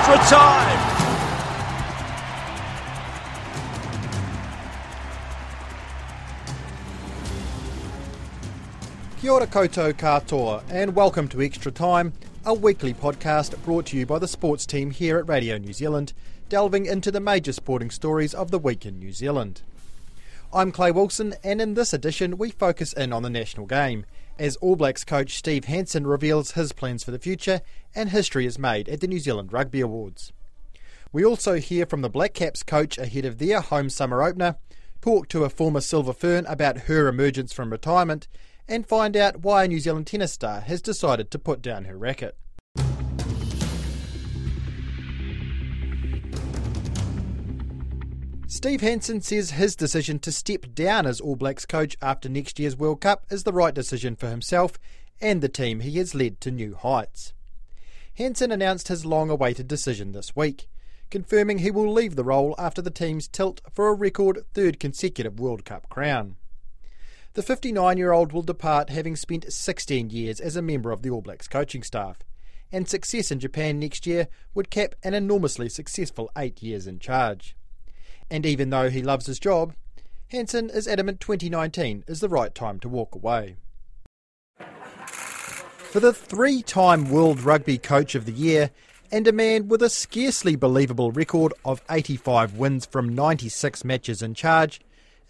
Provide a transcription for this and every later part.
Extra time. Kia ora koutou katoa, and welcome to Extra Time, a weekly podcast brought to you by the sports team here at Radio New Zealand, delving into the major sporting stories of the week in New Zealand. I'm Clay Wilson, and in this edition, we focus in on the national game as All Blacks coach Steve Hansen reveals his plans for the future and history is made at the New Zealand Rugby Awards. We also hear from the Black Caps coach ahead of their home summer opener, talk to a former Silver Fern about her emergence from retirement, and find out why a New Zealand tennis star has decided to put down her racket. Steve Hansen says his decision to step down as All Blacks coach after next year's World Cup is the right decision for himself and the team he has led to new heights. Hansen announced his long awaited decision this week, confirming he will leave the role after the team's tilt for a record third consecutive World Cup crown. The 59 year old will depart having spent 16 years as a member of the All Blacks coaching staff, and success in Japan next year would cap an enormously successful eight years in charge. And even though he loves his job, Hansen is adamant 2019 is the right time to walk away. For the three time World Rugby Coach of the Year, and a man with a scarcely believable record of 85 wins from 96 matches in charge,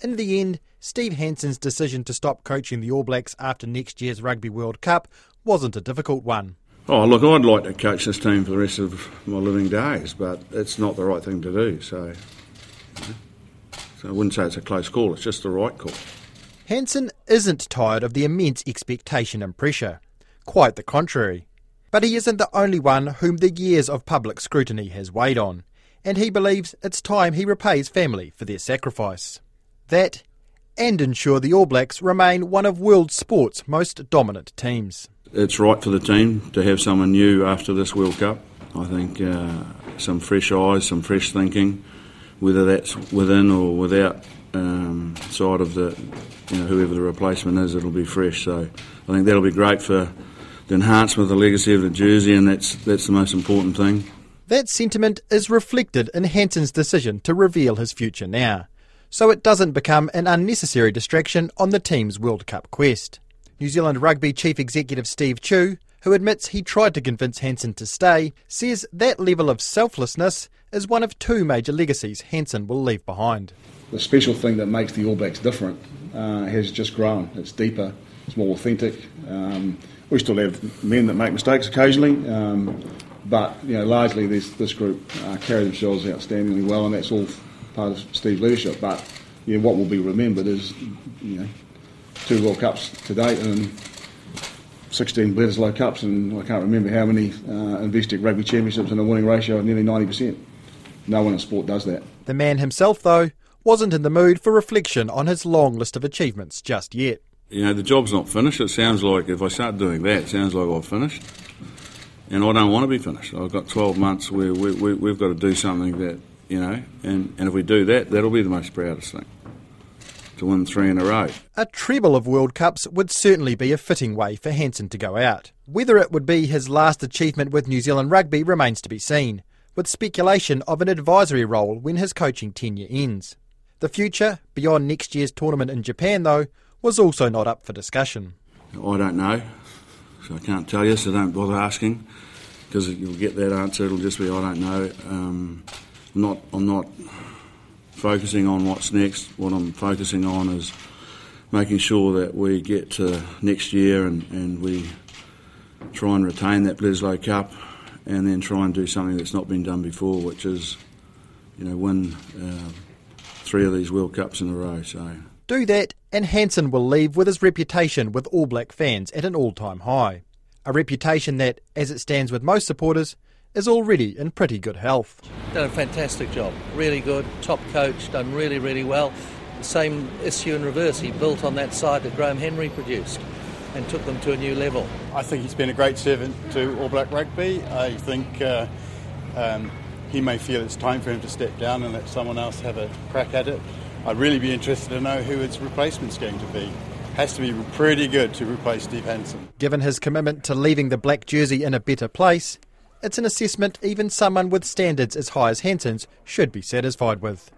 in the end, Steve Hansen's decision to stop coaching the All Blacks after next year's Rugby World Cup wasn't a difficult one. Oh, look, I'd like to coach this team for the rest of my living days, but it's not the right thing to do, so so I wouldn't say it's a close call, it's just the right call. Hansen isn't tired of the immense expectation and pressure. Quite the contrary. But he isn't the only one whom the years of public scrutiny has weighed on, and he believes it's time he repays family for their sacrifice. That, and ensure the All Blacks remain one of world sport's most dominant teams. It's right for the team to have someone new after this World Cup. I think uh, some fresh eyes, some fresh thinking, whether that's within or without um, side of the, you know, whoever the replacement is, it'll be fresh. So I think that'll be great for the enhancement of the legacy of the jersey, and that's that's the most important thing. That sentiment is reflected in Hansen's decision to reveal his future now, so it doesn't become an unnecessary distraction on the team's World Cup quest. New Zealand Rugby Chief Executive Steve Tew, who admits he tried to convince Hansen to stay, says that level of selflessness is one of two major legacies Hansen will leave behind. The special thing that makes the All Blacks different uh, has just grown. It's deeper, it's more authentic. Um, we still have men that make mistakes occasionally, um, but you know, largely this, this group uh, carry themselves outstandingly well, and that's all part of Steve's leadership. But you know, what will be remembered is you know, two World Cups to date and 16 Bledisloe Cups, and I can't remember how many uh, Investec Rugby Championships and a winning ratio of nearly 90%. No one in sport does that. The man himself, though, wasn't in the mood for reflection on his long list of achievements just yet. You know, the job's not finished. It sounds like if I start doing that, it sounds like I've finished. And I don't want to be finished. I've got 12 months where we, we, we've got to do something that, you know, and, and if we do that, that'll be the most proudest thing to win three in a row. A treble of World Cups would certainly be a fitting way for Hansen to go out. Whether it would be his last achievement with New Zealand rugby remains to be seen, with speculation of an advisory role when his coaching tenure ends. The future, beyond next year's tournament in Japan, though, was also not up for discussion. I don't know. So I can't tell you, so don't bother asking because you'll get that answer. It'll just be I don't know. Um, I'm not I'm not focusing on what's next. What I'm focusing on is making sure that we get to next year and, and we try and retain that Bledisloe Cup and then try and do something that's not been done before, which is, you know, win uh, three of these World Cups in a row. So do that, and Hansen will leave with his reputation with All Black fans at an all-time high. A reputation that, as it stands with most supporters, is already in pretty good health. Done a fantastic job, really good, top coach, done really, really well. The same issue in reverse, he built on that side that Graham Henry produced and took them to a new level. I think he's been a great servant to All Black Rugby. I think uh, um, he may feel it's time for him to step down and let someone else have a crack at it. I'd really be interested to know who his replacement's going to be. Has to be pretty good to replace Steve Hansen. Given his commitment to leaving the black jersey in a better place, it's an assessment even someone with standards as high as Hansen's should be satisfied with.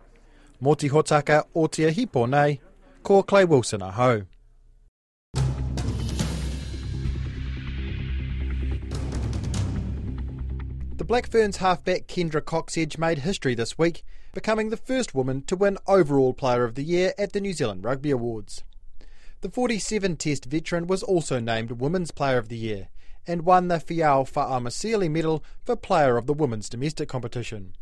Moti hotaka o te hipo ko Clay Wilson aho. The Black Ferns halfback Kendra Cocksedge made history this week, becoming the first woman to win Overall Player of the Year at the New Zealand Rugby Awards. The 47 Test veteran was also named Women's Player of the Year and won the Fiao Fa'amausili Medal for Player of the Women's Domestic Competition.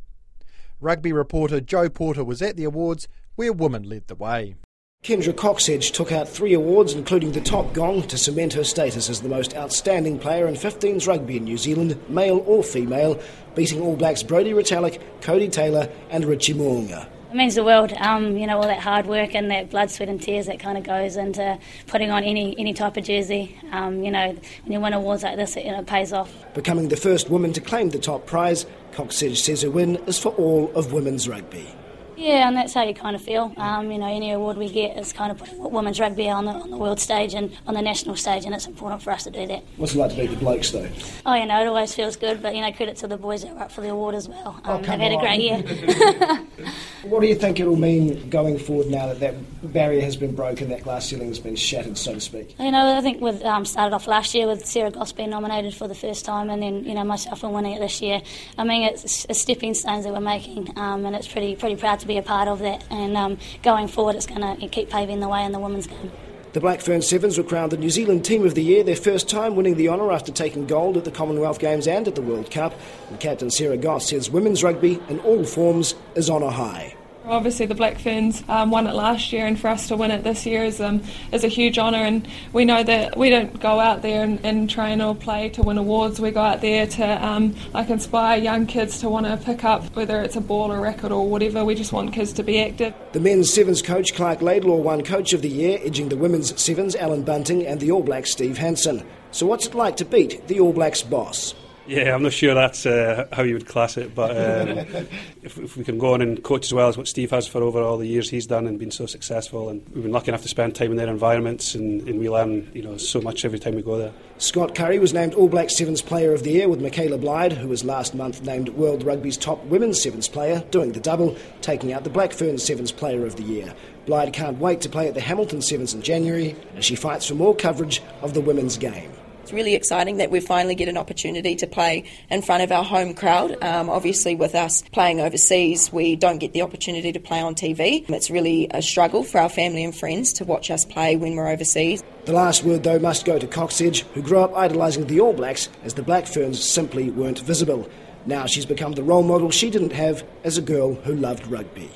Rugby reporter Joe Porter was at the awards where women led the way. Kendra Cocksedge took out three awards, including the top gong, to cement her status as the most outstanding player in 15s rugby in New Zealand, male or female, beating All Blacks Brodie Retallick, Codie Taylor, and Richie Mo'unga. It means the world, um, you know, all that hard work and that blood, sweat, and tears that kind of goes into putting on any any type of jersey. Um, you know, when you win awards like this, it you know, pays off. Becoming the first woman to claim the top prize, Cocksedge says her win is for all of women's rugby. Yeah, and that's how you kind of feel. Um, you know, any award we get is kind of putting women's rugby on the, on the world stage and on the national stage, and it's important for us to do that. What's it like to beat the blokes, though? Oh, you know, it always feels good, but, you know, credit to the boys that were up for the award as well. Oh, Um, come they've had on. a great year. What do you think it'll mean going forward now that that barrier has been broken, that glass ceiling has been shattered, so to speak? You know, I think we um, started off last year with Sarah Goss being nominated for the first time, and then you know myself and winning it this year. I mean, it's, it's stepping stones that we're making, um, and it's pretty pretty proud to be a part of that. And um, going forward, it's going to keep paving the way in the women's game. The Black Fern Sevens were crowned the New Zealand Team of the Year, their first time winning the honour after taking gold at the Commonwealth Games and at the World Cup. And Captain Sarah Goss says women's rugby in all forms is on a high. Obviously, the Black Ferns um, won it last year, and for us to win it this year is um, is a huge honour. And we know that we don't go out there and, and train or play to win awards. We go out there to um, like inspire young kids to want to pick up whether it's a ball or racket or whatever. We just want kids to be active. The men's Sevens coach Clark Laidlaw won Coach of the Year, edging the women's Sevens Allan Bunting and the All Blacks Steve Hansen. So what's it like to beat the All Blacks boss? Yeah, I'm not sure that's uh, how you would class it, but um, if, if we can go on and coach as well as what Steve has for over all the years he's done and been so successful, and we've been lucky enough to spend time in their environments, and, and we learn you know so much every time we go there. Scott Curry was named All Black Sevens Player of the Year with Michaela Blyde, who was last month named World Rugby's top women's Sevens player, doing the double, taking out the Black Ferns Sevens Player of the Year. Blyde can't wait to play at the Hamilton Sevens in January as she fights for more coverage of the women's game. It's really exciting that we finally get an opportunity to play in front of our home crowd. Um, obviously, with us playing overseas, we don't get the opportunity to play on TV. It's really a struggle for our family and friends to watch us play when we're overseas. The last word, though, must go to Cocksedge, who grew up idolising the All Blacks as the Black Ferns simply weren't visible. Now she's become the role model she didn't have as a girl who loved rugby.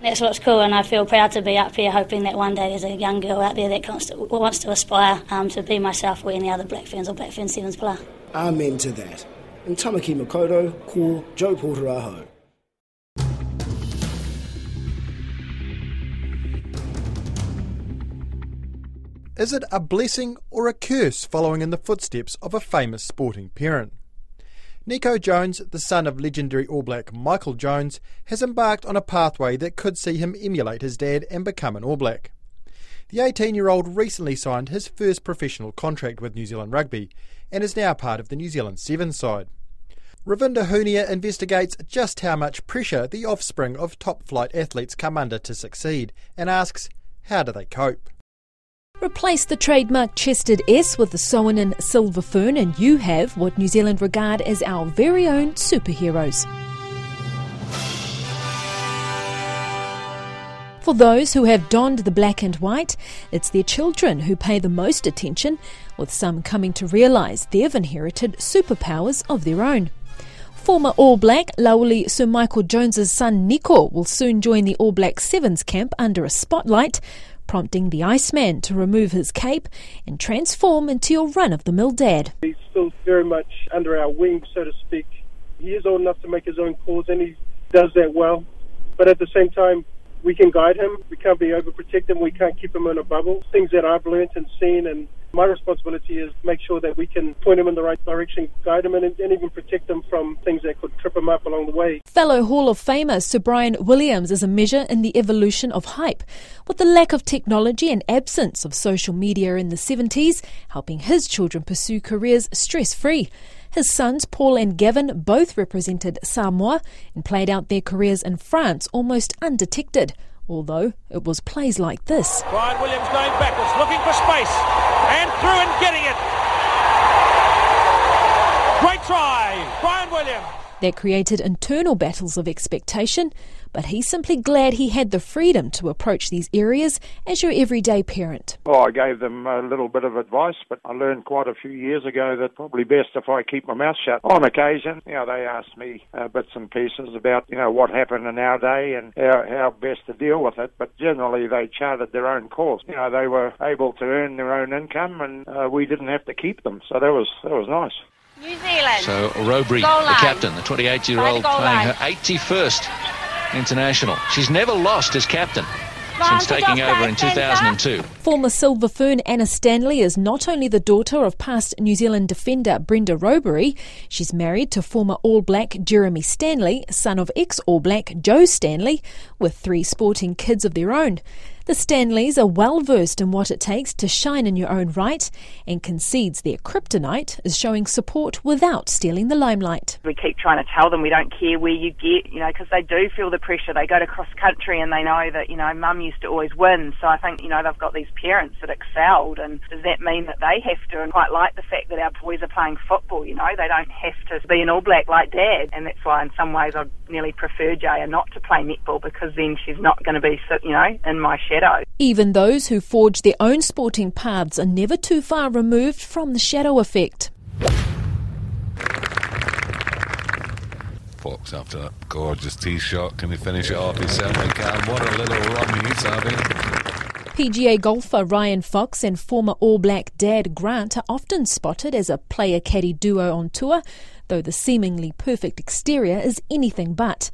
That's what's cool, and I feel proud to be up here, hoping that one day there's a young girl out there that wants to, wants to aspire um, to be myself or any other Black Ferns or Black Ferns Sevens player. Amen to that. And Tamaki Makaurau, ko Joe Porter aho. Is it a blessing or a curse following in the footsteps of a famous sporting parent? Nico Jones, the son of legendary All Black Michael Jones, has embarked on a pathway that could see him emulate his dad and become an All Black. The 18 year old recently signed his first professional contract with New Zealand Rugby and is now part of the New Zealand Sevens side. Ravinda Hunia investigates just how much pressure the offspring of top flight athletes come under to succeed and asks, how do they cope? Replace the trademark chested S with the sewn in silver fern, and you have what New Zealand regard as our very own superheroes. For those who have donned the black and white, it's their children who pay the most attention, with some coming to realise they've inherited superpowers of their own. Former All Black Lauli Sir Michael Jones's son Nico will soon join the All Black Sevens camp under a spotlight, prompting the Iceman to remove his cape and transform into your run of the mill dad. He's still very much under our wing, so to speak. He is old enough to make his own calls and he does that well. But at the same time, we can guide him. We can't be overprotective. We can't keep him in a bubble. Things that I've learnt and seen and my responsibility is make sure that we can point him in the right direction, guide him, and, and, even protect him from things that could trip him up along the way. Fellow Hall of Famer Sir Brian Williams is a measure in the evolution of hype, with the lack of technology and absence of social media in the 70s, helping his children pursue careers stress free. His sons, Paul and Gavin, both represented Samoa and played out their careers in France almost undetected although it was plays like this. Brian Williams going backwards, looking for space, and through and getting it. Great try, Brian Williams. That created internal battles of expectation, but he's simply glad he had the freedom to approach these areas as your everyday parent. Well, I gave them a little bit of advice, but I learned quite a few years ago that probably best if I keep my mouth shut. On occasion, you know, they asked me uh, bits and pieces about, you know, what happened in our day and how, how best to deal with it, but generally they charted their own course. You know, they were able to earn their own income and uh, we didn't have to keep them, so that was, that was nice. New Zealand. So Rowberry, the captain, the 28 year old, playing line. her 81st international. She's never lost as captain since taking over in 2002. Former Silver Fern Anna Stanley is not only the daughter of past New Zealand defender Brenda Rowberry, she's married to former All Black Jeremy Stanley, son of ex All Black Joe Stanley, with three sporting kids of their own. The Stanleys are well versed in what it takes to shine in your own right and concedes their kryptonite is showing support without stealing the limelight. We keep trying to tell them we don't care where you get, you know, because they do feel the pressure. They go to cross country and they know that, you know, mum used to always win. So I think, you know, they've got these parents that excelled. And does that mean that they have to? And quite like the fact that our boys are playing football, you know, they don't have to be an all black like dad. And that's why in some ways I'd nearly prefer Jaya not to play netball because then she's not going to be, you know, in my shadow shadow. Even those who forge their own sporting paths are never too far removed from the shadow effect. Fox after that gorgeous tee shot. Can he finish it off? He certainly can. What a little run he's having. PGA golfer Ryan Fox and former All Black dad Grant are often spotted as a player caddy duo on tour, though the seemingly perfect exterior is anything but.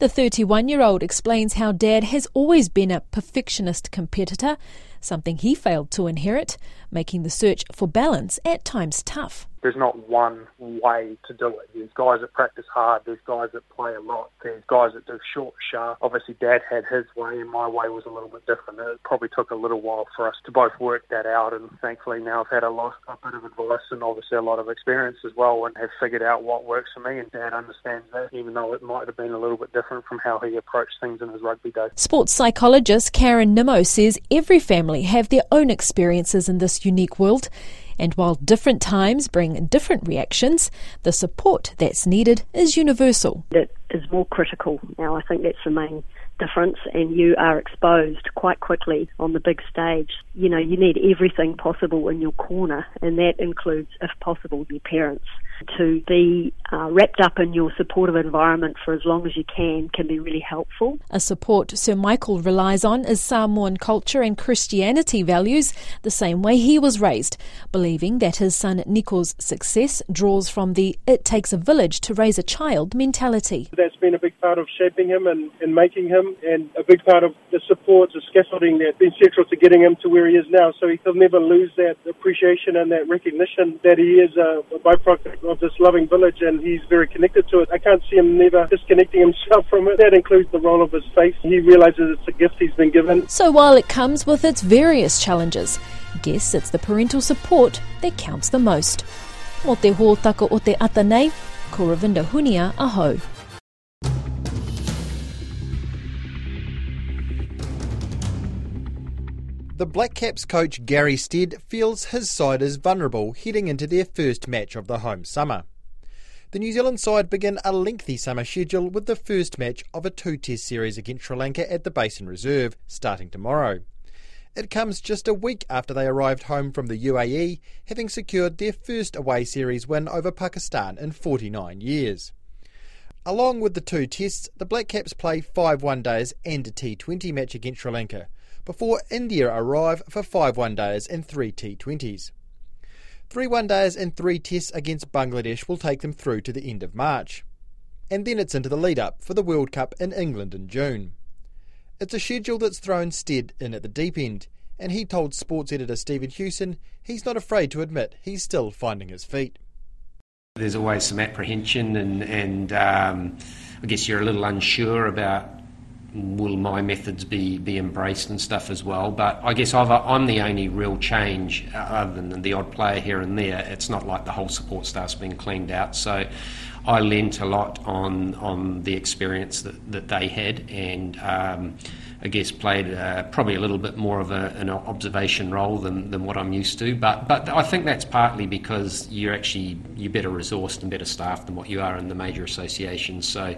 The 31 year old explains how dad has always been a perfectionist competitor, something he failed to inherit, making the search for balance at times tough there's not one way to do it. There's guys that practice hard, there's guys that play a lot, there's guys that do short, sharp. Obviously, Dad had his way, and my way was a little bit different. It probably took a little while for us to both work that out, and thankfully now I've had a lot, a bit of advice and obviously a lot of experience as well, and have figured out what works for me. And Dad understands that, even though it might have been a little bit different from how he approached things in his rugby days. Sports psychologist Karen Nimmo says every family have their own experiences in this unique world. And while different times bring different reactions, the support that's needed is universal. It is more critical now. I think that's the main difference and you are exposed quite quickly on the big stage. You know, you need everything possible in your corner and that includes, if possible, your parents to be uh, wrapped up in your supportive environment for as long as you can can be really helpful. A support Sir Michael relies on is Samoan culture and Christianity values, the same way he was raised, believing that his son Nico's success draws from the it takes a village to raise a child mentality. That's been a big part of shaping him and, and making him, and a big part of the support, the scaffolding that's been central to getting him to where he is now. So he'll never lose that appreciation and that recognition that he is a, a byproduct of this loving village and he's very connected to it. I can't see him never disconnecting himself from it. That includes the role of his faith. He realizes it's a gift he's been given. So while it comes with its various challenges, guess it's the parental support that counts the most. O te hōtaka o te ata nei, Hunia aho. The Black Caps coach Gary Stead feels his side is vulnerable heading into their first match of the home summer. The New Zealand side begin a lengthy summer schedule with the first match of a two test series against Sri Lanka at the Basin Reserve starting tomorrow. It comes just a week after they arrived home from the UAE, having secured their first away series win over Pakistan in 49 years. Along with the two tests, the Black Caps play five one days and a T20 match against Sri Lanka before India arrive for five one days and three T20s. Three one days and three tests against Bangladesh will take them through to the end of March. And then it's into the lead up for the World Cup in England in June. It's a schedule that's thrown Stead in at the deep end, and he told sports editor Stephen Hewson he's not afraid to admit he's still finding his feet. There's always some apprehension, and, and um, I guess you're a little unsure about will my methods be, be embraced and stuff as well. But I guess i am the only real change, uh, other than the odd player here and there. It's not like the whole support staff's been cleaned out. So I lent a lot on on the experience that, that they had, and um, I guess played uh, probably a little bit more of a, an observation role than, than what I'm used to. But but I think that's partly because you're actually you're better resourced and better staffed than what you are in the major associations. So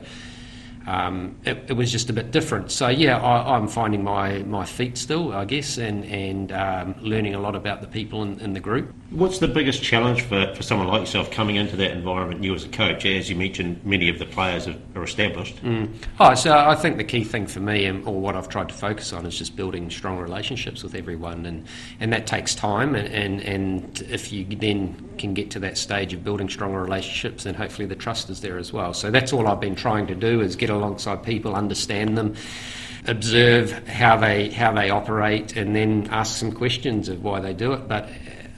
um, it, it, was just a bit different. So yeah, I, am finding my, my feet still, I guess, and and um, learning a lot about the people in, in, the group. What's the biggest challenge for, for someone like yourself coming into that environment? You as a coach, as you mentioned, many of the players are, are established. Mm. Oh, so I think the key thing for me, and, or what I've tried to focus on, is just building strong relationships with everyone, and and that takes time, and and, and if you then can get to that stage of building stronger relationships, then hopefully the trust is there as well. So that's all I've been trying to do is get alongside people, understand them, observe how they how they operate, and then ask some questions of why they do it. But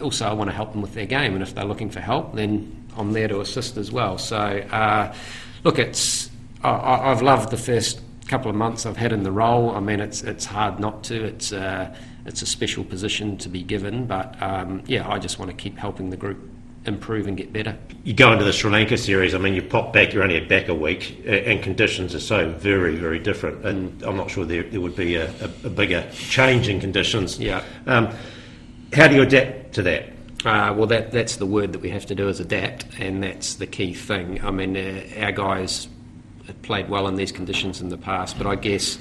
also, I want to help them with their game, and if they're looking for help, then I'm there to assist as well. So, uh, look, it's I, have loved the first couple of months I've had in the role. I mean, it's it's hard not to. It's uh, it's a special position to be given, but um, yeah, I just want to keep helping the group improve and get better. You go into the Sri Lanka series. I mean, you pop back. You're only back a week, and conditions are so very, very different. And mm. I'm not sure there, there would be a, a, a, bigger change in conditions. Yeah. Um, how do you adapt to that? Uh, well, that that's the word that we have to do is adapt, and that's the key thing. I mean, uh, our guys played well in these conditions in the past, but I guess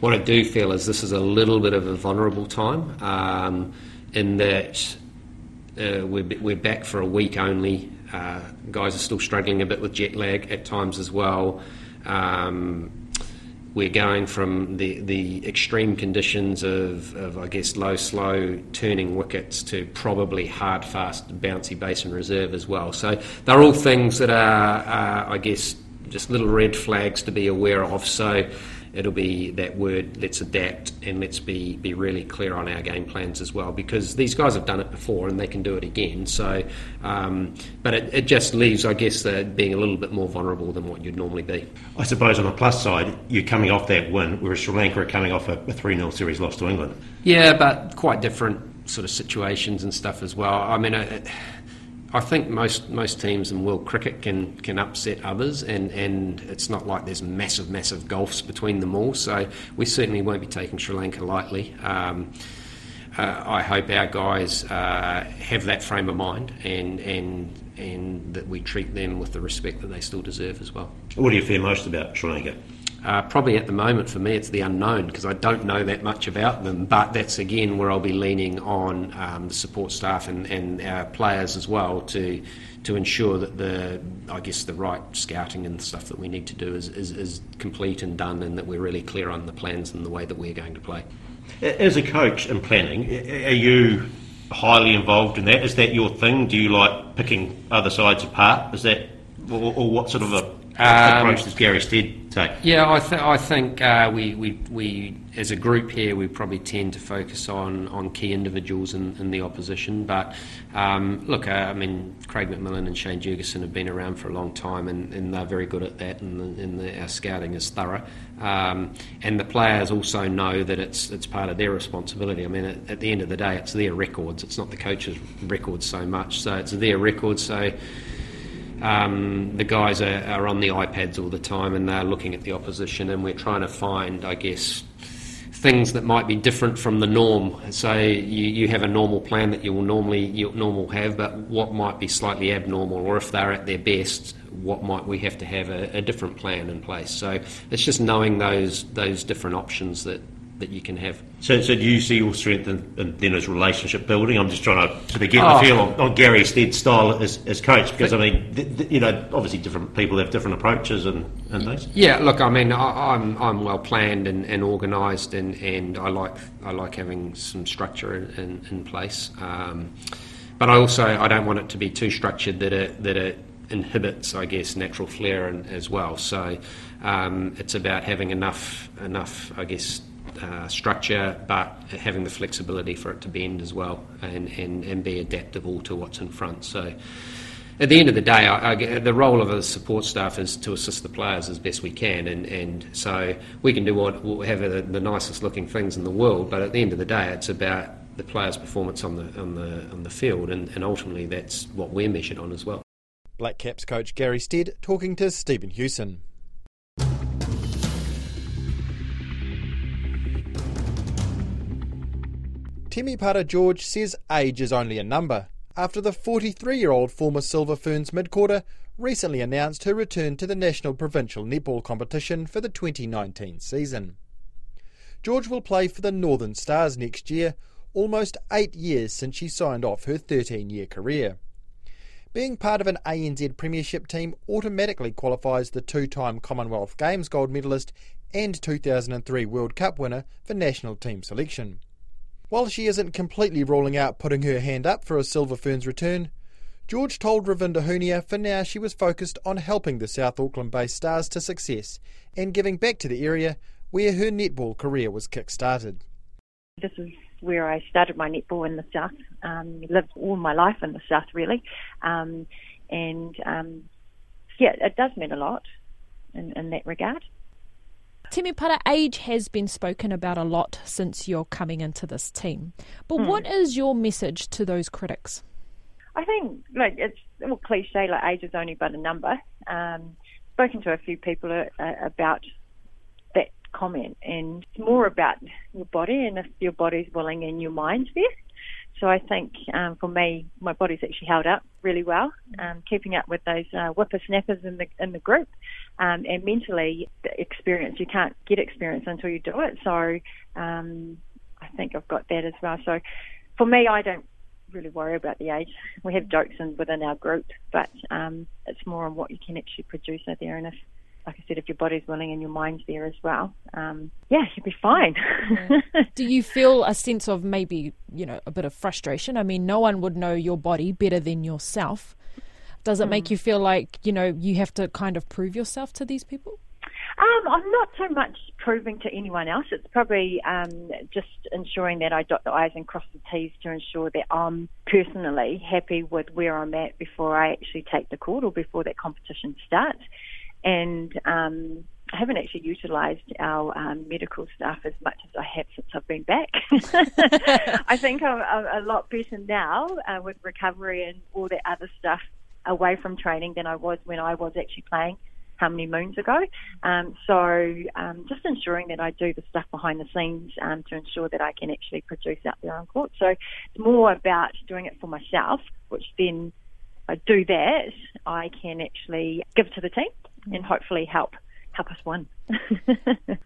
what I do feel is this is a little bit of a vulnerable time um, in that uh, we're, we're back for a week only. Uh, guys are still struggling a bit with jet lag at times as well. Um, we're going from the, the extreme conditions of, of, I guess, low, slow turning wickets to probably hard, fast, bouncy basin reserve as well. So they're all things that are, uh, I guess, just little red flags to be aware of. So it'll be that word let's adapt and let's be, be really clear on our game plans as well because these guys have done it before and they can do it again. So, um, but it, it, just leaves, I guess, uh, being a little bit more vulnerable than what you'd normally be. I suppose on the plus side, you're coming off that win, whereas Sri Lanka are coming off a, a 3 0 series loss to England. Yeah, but quite different sort of situations and stuff as well. I mean, it, I think most most teams in world cricket can can upset others, and, and it's not like there's massive massive gulfs between them all. So we certainly won't be taking Sri Lanka lightly. Um, uh, I hope our guys uh, have that frame of mind, and and and that we treat them with the respect that they still deserve as well. What do you fear most about Sri Lanka? Uh, probably at the moment for me, it's the unknown because I don't know that much about them. But that's again where I'll be leaning on um, the support staff and, and our players as well to to ensure that the I guess the right scouting and stuff that we need to do is, is, is complete and done, and that we're really clear on the plans and the way that we're going to play. As a coach in planning, are you highly involved in that? Is that your thing? Do you like picking other sides apart? Is that or, or what sort of a um, approach does Gary Stead take? Yeah, I, th- I think uh, we, we, we, as a group here, we probably tend to focus on, on key individuals in, in the opposition. But um, look, uh, I mean, Craig McMillan and Shane Jurgensen have been around for a long time, and, and they're very good at that, and, the, and the, our scouting is thorough. Um, and the players also know that it's it's part of their responsibility. I mean, at, at the end of the day, it's their records. It's not the coach's records so much. So it's their records. So um, the guys are, are, on the iPads all the time and they're looking at the opposition, and we're trying to find, I guess, things that might be different from the norm. So you, you have a normal plan that you will normally you normal have, but what might be slightly abnormal, or if they're at their best, what might we have to have a, a different plan in place. So it's just knowing those those different options that that you can have. So, so do you see your strength in, in then as relationship building? I'm just trying to sort of get oh. the feel on, on Gary Stead's style as, as coach because I mean, th- th- you know, obviously different people have different approaches and, and things. Yeah, look, I mean, I, am I'm, I'm well planned and, and organised, and, and I like I like having some structure in, in, in place. Um, but I also I don't want it to be too structured that it that it inhibits, I guess, natural flair in, as well. So um, it's about having enough enough, I guess uh, structure, but having the flexibility for it to bend as well and, and, and be adaptable to what's in front. So, at the end of the day, I, I, the role of a support staff is to assist the players as best we can, and, and so we can do what we'll have the nicest looking things in the world, but at the end of the day, it's about the players' performance on the on the on the field, and, and ultimately that's what we're measured on as well. Black Caps coach Gary Stead talking to Stephen Hewson. Temepara George says age is only a number after the 43 year old former Silver Ferns midcourter recently announced her return to the National Provincial Netball competition for the 2019 season. George will play for the Northern Stars next year, almost eight years since she signed off her 13 year career. Being part of an ANZ Premiership team automatically qualifies the two time Commonwealth Games gold medalist and 2003 World Cup winner for national team selection. While she isn't completely ruling out putting her hand up for a Silver Ferns return, George told Ravinda Hunia for now she was focused on helping the South Auckland based Stars to success and giving back to the area where her netball career was kick started. This is where I started my netball in the South. Um, lived all my life in the South, really. Um, and um, yeah, it does mean a lot in, in that regard. Temepara, age has been spoken about a lot since you're coming into this team. But mm. what is your message to those critics? I think, like, it's a cliche, like, age is only but a number. Um, spoken to a few people uh, uh, about that comment, and it's more about your body and if your body's willing and your mind's there. So I think um, for me, my body's actually held up really well, um, keeping up with those uh, whippersnappers in the in the group, um, and mentally the experience. You can't get experience until you do it. So um, I think I've got that as well. So for me, I don't really worry about the age. We have jokes in, within our group, but um, it's more on what you can actually produce out there, and if like I said, if your body's willing and your mind's there as well, um, yeah, you'll be fine. Do you feel a sense of maybe, you know, a bit of frustration? I mean, no one would know your body better than yourself. Does it mm. make you feel like, you know, you have to kind of prove yourself to these people? Um, I'm not so much proving to anyone else. It's probably um, just ensuring that I dot the I's and cross the T's to ensure that I'm personally happy with where I'm at before I actually take the court or before that competition starts and um, I haven't actually utilised our um, medical staff as much as I have since I've been back. I think I'm, I'm, a lot better now uh, with recovery and all that other stuff away from training than I was when I was actually playing how many moons ago. Um, so um, just ensuring that I do the stuff behind the scenes um, to ensure that I can actually produce out there on court. So it's more about doing it for myself, which then I do that, I can actually give to the team and hopefully help help us win.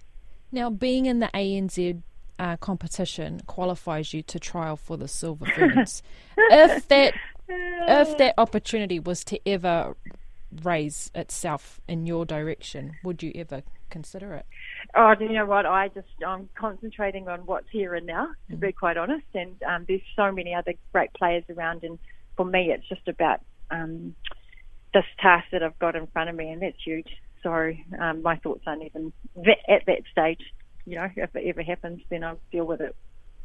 now, being in the ANZ uh, competition qualifies you to trial for the Silver Ferns. if that if that opportunity was to ever raise itself in your direction, would you ever consider it? Oh, you know what? I just I'm concentrating on what's here and now, to mm be quite honest. And um, there's so many other great players around, and for me, it's just about um, this task that I've got in front of me, and that's huge. So um, my thoughts aren't even at that stage. You know, if it ever happens, then I'll deal with it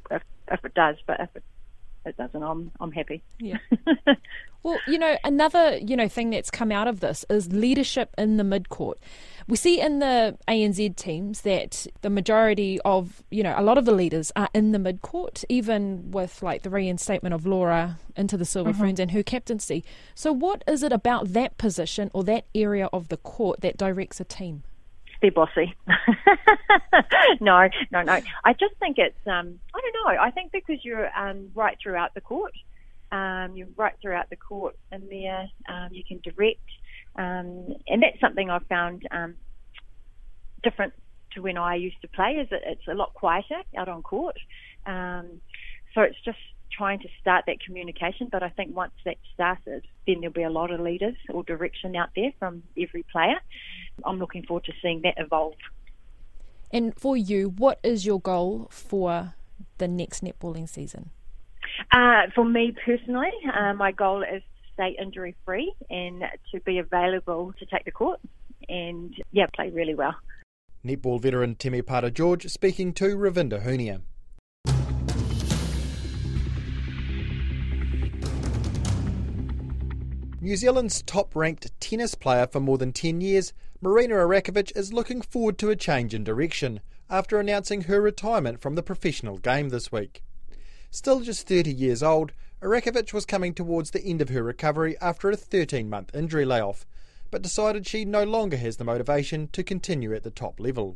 if, if it does. But if it it doesn't, I'm I'm happy. Yeah. well, you know, another you know thing that's come out of this is leadership in the mid court. We see in the ANZ teams that the majority of you know a lot of the leaders are in the mid court, even with like the reinstatement of Laura into the Silver mm-hmm. Ferns and her captaincy. So, what is it about that position or that area of the court that directs a team? They're bossy. no, no, no. I just think it's um, I don't know. I think because you're um, right throughout the court, um, you're right throughout the court, and there um, you can direct, um, and that's something I've found um, different to when I used to play. Is that it's a lot quieter out on court, um, so it's just trying to start that communication. But I think once that's started, then there'll be a lot of leaders or direction out there from every player. I'm looking forward to seeing that evolve. And for you, what is your goal for the next netballing season? Uh, for me personally, uh, my goal is to stay injury free and to be available to take the court and, yeah, play really well. Netball veteran Temepara George speaking to Ravinda Hunia. New Zealand's top ranked tennis player for more than 10 years, Marina Erakovic is looking forward to a change in direction after announcing her retirement from the professional game this week. Still just 30 years old, Erakovic was coming towards the end of her recovery after a 13 month injury layoff, but decided she no longer has the motivation to continue at the top level.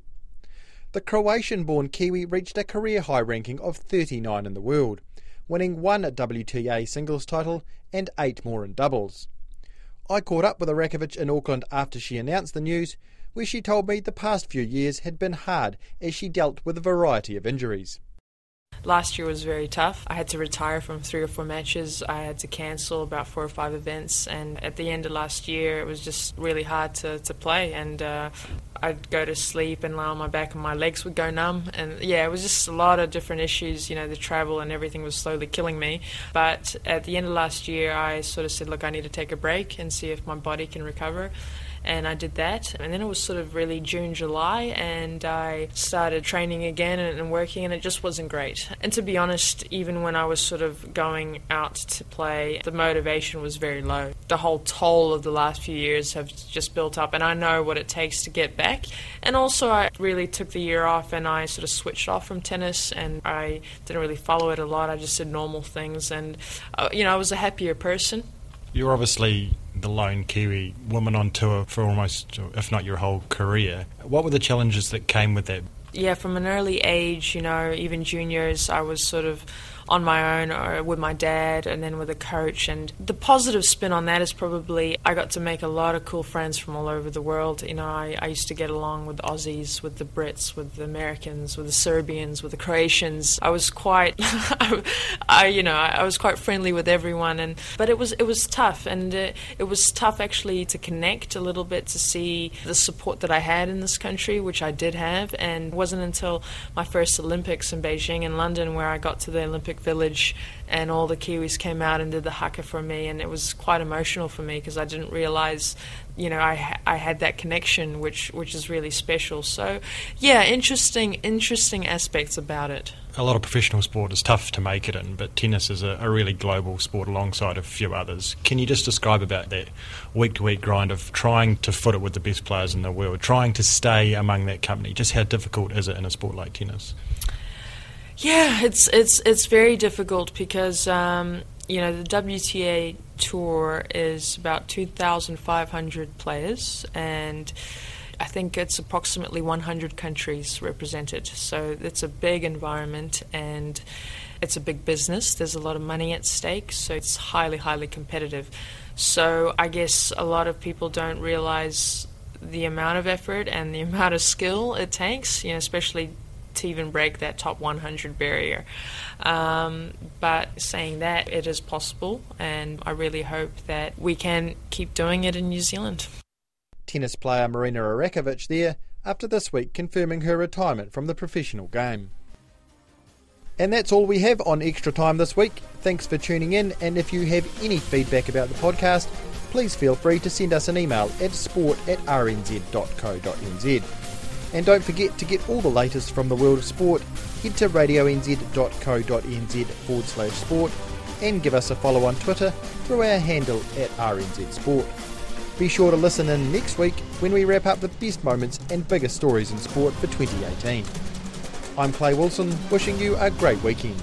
The Croatian born Kiwi reached a career high ranking of 39 in the world, winning one WTA singles title and eight more in doubles. I caught up with Erakovic in Auckland after she announced the news, where she told me the past few years had been hard as she dealt with a variety of injuries. Last year was very tough. I had to retire from three or four matches. I had to cancel about four or five events. And at the end of last year, it was just really hard to, to play. And uh, I'd go to sleep and lie on my back, and my legs would go numb. And yeah, it was just a lot of different issues. You know, the travel and everything was slowly killing me. But at the end of last year, I sort of said, look, I need to take a break and see if my body can recover and I did that. And then it was sort of really June, July, and I started training again and, and, working, and it just wasn't great. And to be honest, even when I was sort of going out to play, the motivation was very low. The whole toll of the last few years have just built up, and I know what it takes to get back. And also, I really took the year off and I sort of switched off from tennis, and I didn't really follow it a lot. I just did normal things, and uh, you know, I was a happier person. You're obviously the lone Kiwi woman on tour for almost, if not your whole career. What were the challenges that came with that? Yeah, from an early age, you know, even juniors, I was sort of on my own or with my dad and then with a coach. And the positive spin on that is probably I got to make a lot of cool friends from all over the world. You know, I, I used to get along with Aussies, with the Brits, with the Americans, with the Serbians, with the Croatians. I was quite, I you know, I was quite friendly with everyone. And but it was it was tough, and it, it was tough actually to connect a little bit to see the support that I had in this country, which I did have, and it wasn't until my first Olympics in Beijing and London where I got to the Olympic Village, and all the Kiwis came out and did the haka for me, and it was quite emotional for me because I didn't realize, you know, I I had that connection, which which is really special. So, yeah, interesting interesting aspects about it. A lot of professional sport is tough to make it in, but tennis is a, a really global sport alongside a few others. Can you just describe about that week to week grind of trying to foot it with the best players in the world, trying to stay among that company? Just how difficult is it in a sport like tennis? Yeah, it's it's it's very difficult because um, you know the WTA tour is about two thousand five hundred players, and I think it's approximately one hundred countries represented. So it's a big environment and it's a big business. There's a lot of money at stake, so it's highly highly competitive. So I guess a lot of people don't realize the amount of effort and the amount of skill it takes, you know, especially to even break that top 100 barrier. Um, but saying that, it is possible, and I really hope that we can keep doing it in New Zealand. Tennis player Marina Erakovic there after this week confirming her retirement from the professional game. And that's all we have on Extra Time this week. Thanks for tuning in, and if you have any feedback about the podcast, please feel free to send us an email at sport at rnz.co.nz. And don't forget to get all the latest from the world of sport, head to radionz.co.nz forward slash sport and give us a follow on Twitter through our handle at RNZ Sport. Be sure to listen in next week when we wrap up the best moments and biggest stories in sport for 2018. I'm Clay Wilson, wishing you a great weekend.